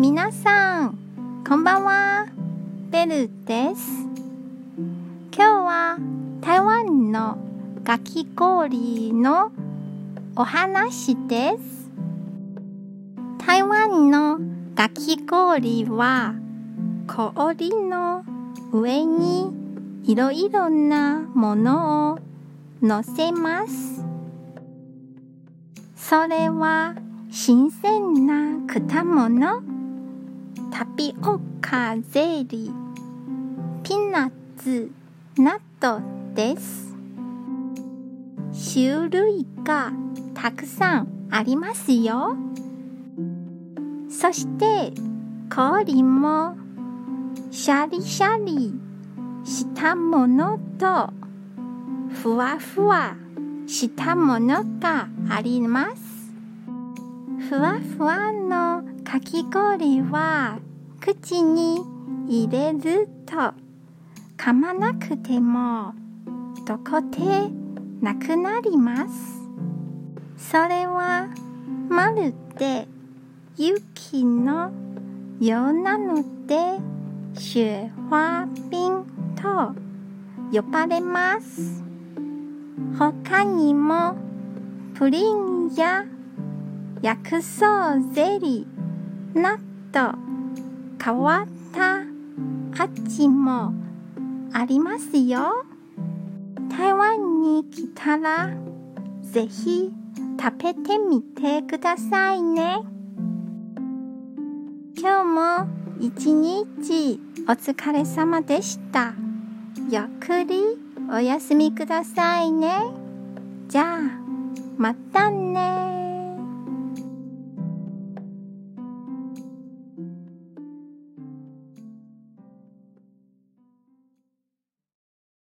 皆さん、こんばんは。ベルです。今日は台湾のかき氷のお話です。台湾のかき氷は氷の上にいろいろなものを乗せます。それは新鮮な果物、タピオカゼリー、ピーナッツなどです。種類がたくさんありますよ。そして氷もシャリシャリしたものとふわふわしたものがあります。ふわふわのかき氷は口に入れると噛まなくてもどこでなくなります。それはまるで雪のようなので雪花冰と呼ばれます。他にもプリンや薬草ゼリーなど変わった味もありますよ。台湾に来たらぜひ食べてみてくださいね。今日も一日お疲れ様でした。ゆっくりお休みくださいね。じゃあ、また